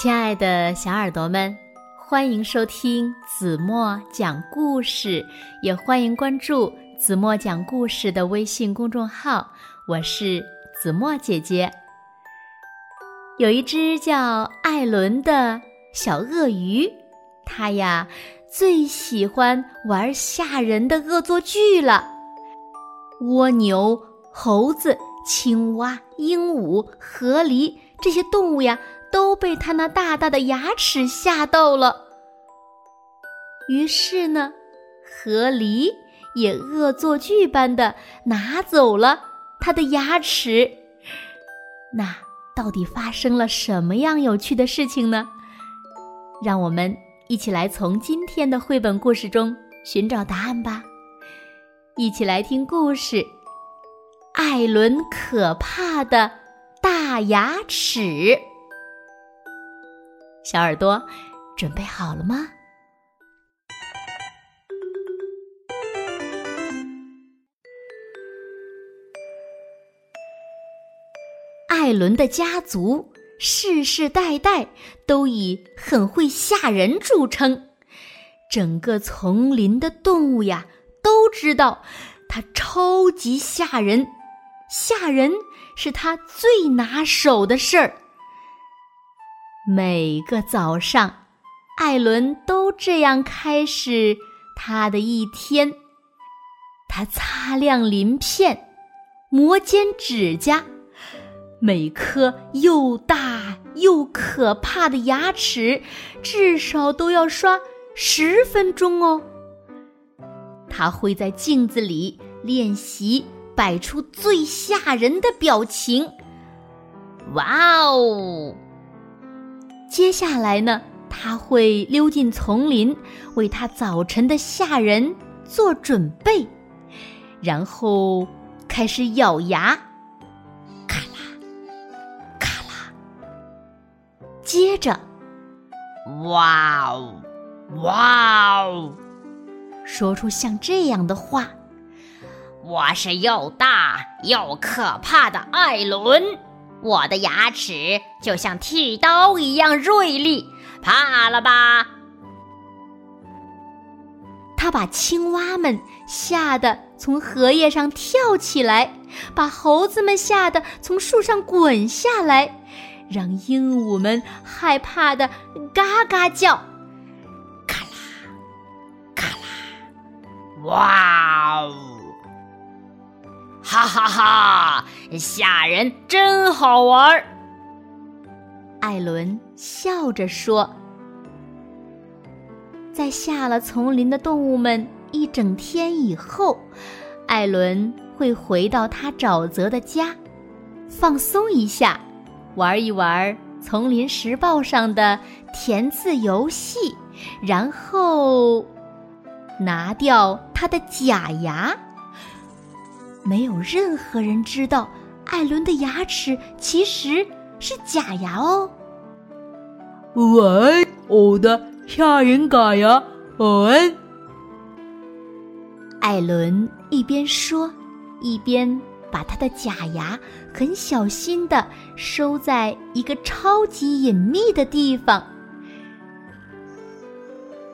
亲爱的小耳朵们，欢迎收听子墨讲故事，也欢迎关注子墨讲故事的微信公众号。我是子墨姐姐。有一只叫艾伦的小鳄鱼，它呀最喜欢玩吓人的恶作剧了。蜗牛、猴子、青蛙、鹦鹉、河狸这些动物呀。都被他那大大的牙齿吓到了。于是呢，河狸也恶作剧般的拿走了他的牙齿。那到底发生了什么样有趣的事情呢？让我们一起来从今天的绘本故事中寻找答案吧。一起来听故事《艾伦可怕的大牙齿》。小耳朵，准备好了吗？艾伦的家族世世代代都以很会吓人著称，整个丛林的动物呀都知道他超级吓人，吓人是他最拿手的事儿。每个早上，艾伦都这样开始他的一天。他擦亮鳞片，磨尖指甲，每颗又大又可怕的牙齿至少都要刷十分钟哦。他会在镜子里练习摆出最吓人的表情。哇哦！接下来呢，他会溜进丛林，为他早晨的下人做准备，然后开始咬牙，咔啦，咔啦。接着，哇哦，哇哦，说出像这样的话：“我是又大又可怕的艾伦。”我的牙齿就像剃刀一样锐利，怕了吧？他把青蛙们吓得从荷叶上跳起来，把猴子们吓得从树上滚下来，让鹦鹉们害怕的嘎嘎叫。咔啦，咔啦，哇！哈哈哈！吓人真好玩儿。艾伦笑着说：“在吓了丛林的动物们一整天以后，艾伦会回到他沼泽的家，放松一下，玩一玩《丛林时报》上的填字游戏，然后拿掉他的假牙。”没有任何人知道，艾伦的牙齿其实是假牙哦。喂，我的吓人假牙，喂！艾伦一边说，一边把他的假牙很小心的收在一个超级隐秘的地方。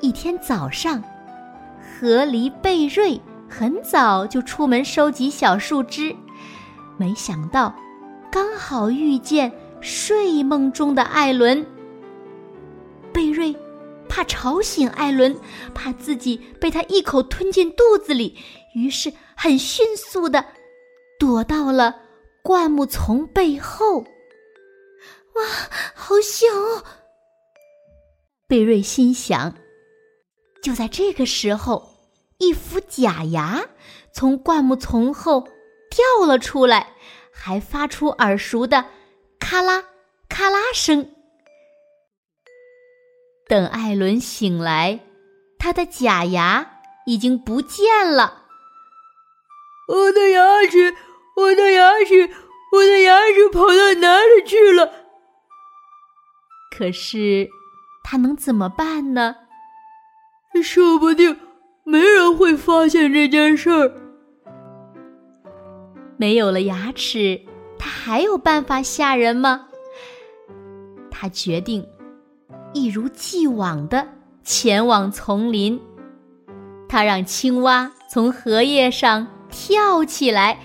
一天早上，河狸贝瑞。很早就出门收集小树枝，没想到刚好遇见睡梦中的艾伦。贝瑞怕吵醒艾伦，怕自己被他一口吞进肚子里，于是很迅速的躲到了灌木丛背后。哇，好小！贝瑞心想。就在这个时候。一副假牙从灌木丛后掉了出来，还发出耳熟的“咔啦咔啦”声。等艾伦醒来，他的假牙已经不见了。我的牙齿，我的牙齿，我的牙齿跑到哪里去了？可是他能怎么办呢？说不定。没人会发现这件事儿。没有了牙齿，他还有办法吓人吗？他决定一如既往的前往丛林。他让青蛙从荷叶上跳起来，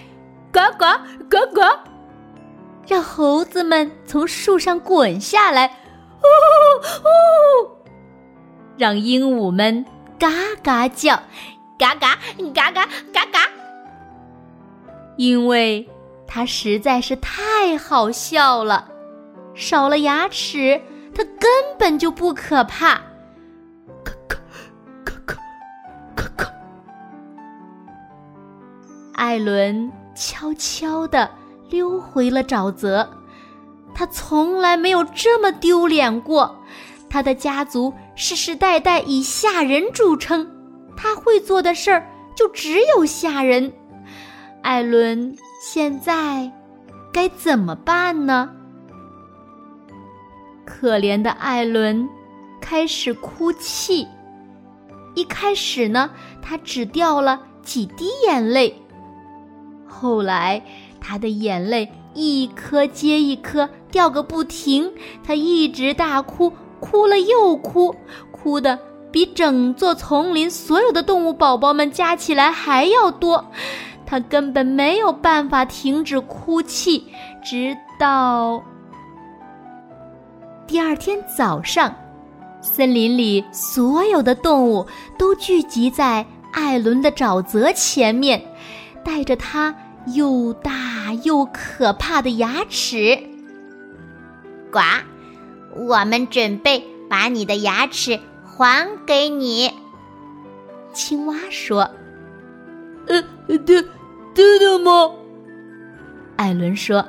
呱呱呱呱；让猴子们从树上滚下来，呜呜；让鹦鹉们嘎嘎叫，嘎嘎嘎嘎嘎嘎。因为它实在是太好笑了，少了牙齿，它根本就不可怕。艾伦悄悄地溜回了沼泽，他从来没有这么丢脸过。他的家族世世代代以吓人著称，他会做的事儿就只有吓人。艾伦现在该怎么办呢？可怜的艾伦开始哭泣。一开始呢，他只掉了几滴眼泪。后来，他的眼泪一颗接一颗掉个不停，他一直大哭，哭了又哭，哭的比整座丛林所有的动物宝宝们加起来还要多。他根本没有办法停止哭泣，直到第二天早上，森林里所有的动物都聚集在艾伦的沼泽前面，带着他。又大又可怕的牙齿，呱！我们准备把你的牙齿还给你。青蛙说：“呃，真真的吗？”艾伦说：“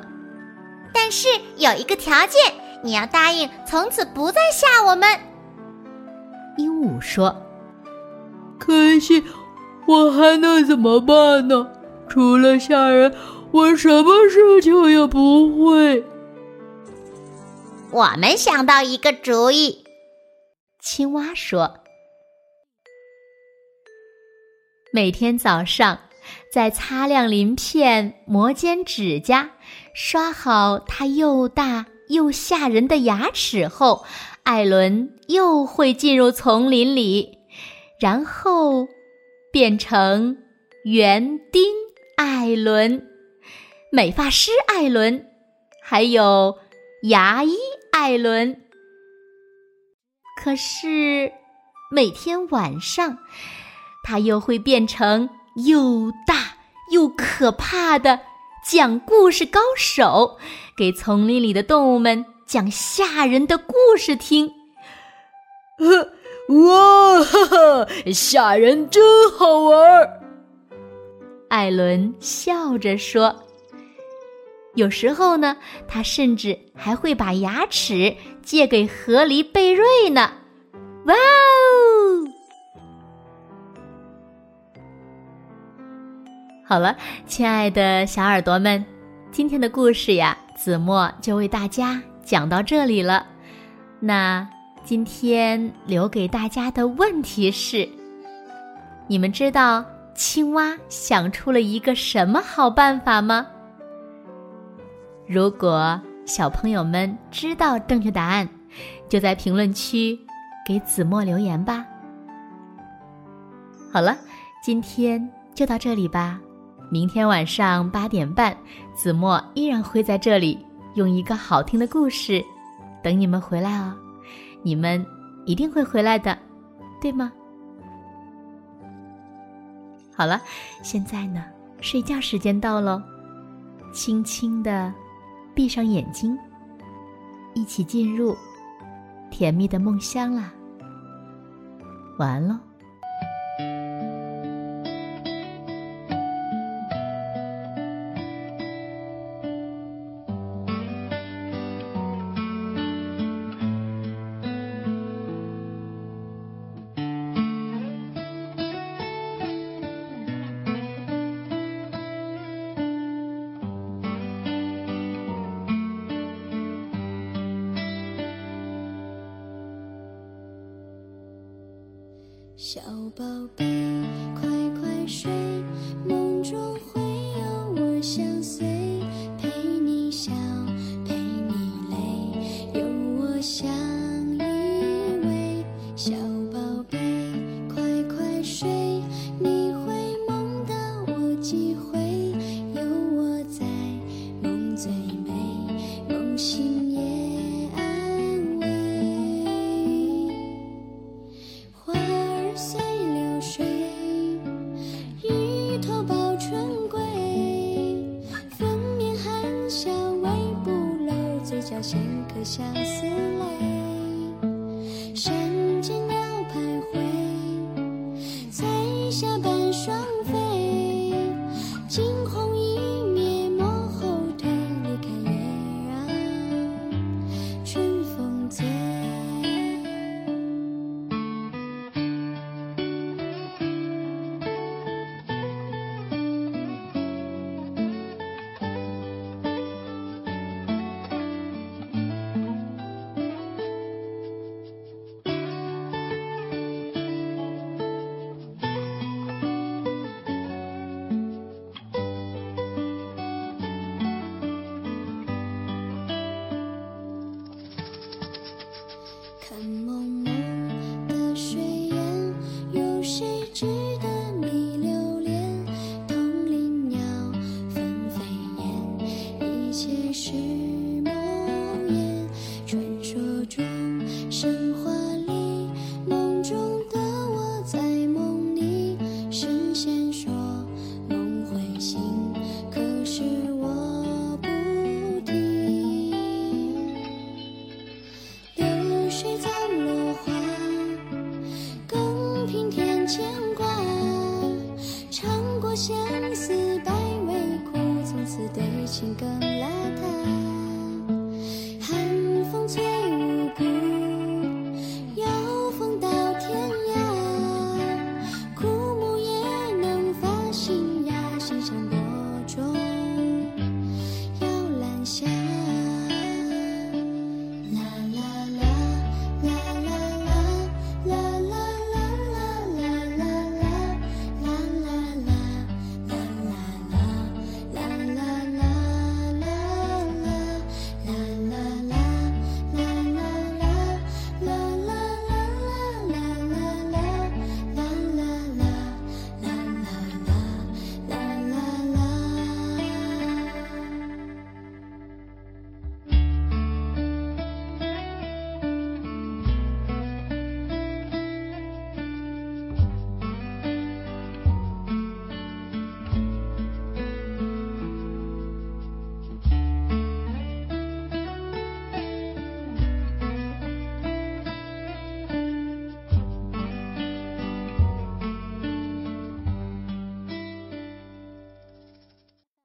但是有一个条件，你要答应从此不再吓我们。”鹦鹉说：“可惜，我还能怎么办呢？”除了吓人，我什么事情也不会。我们想到一个主意，青蛙说：“每天早上，在擦亮鳞片、磨尖指甲、刷好它又大又吓人的牙齿后，艾伦又会进入丛林里，然后变成园丁。”艾伦，美发师艾伦，还有牙医艾伦。可是每天晚上，他又会变成又大又可怕的讲故事高手，给丛林里的动物们讲吓人的故事听。哇哈哈，吓人真好玩儿！艾伦笑着说：“有时候呢，他甚至还会把牙齿借给河狸贝瑞呢。”哇哦！好了，亲爱的小耳朵们，今天的故事呀，子墨就为大家讲到这里了。那今天留给大家的问题是：你们知道？青蛙想出了一个什么好办法吗？如果小朋友们知道正确答案，就在评论区给子墨留言吧。好了，今天就到这里吧。明天晚上八点半，子墨依然会在这里用一个好听的故事等你们回来哦。你们一定会回来的，对吗？好了，现在呢，睡觉时间到喽，轻轻的闭上眼睛，一起进入甜蜜的梦乡啦。晚安喽。小宝贝，快快睡，更邋遢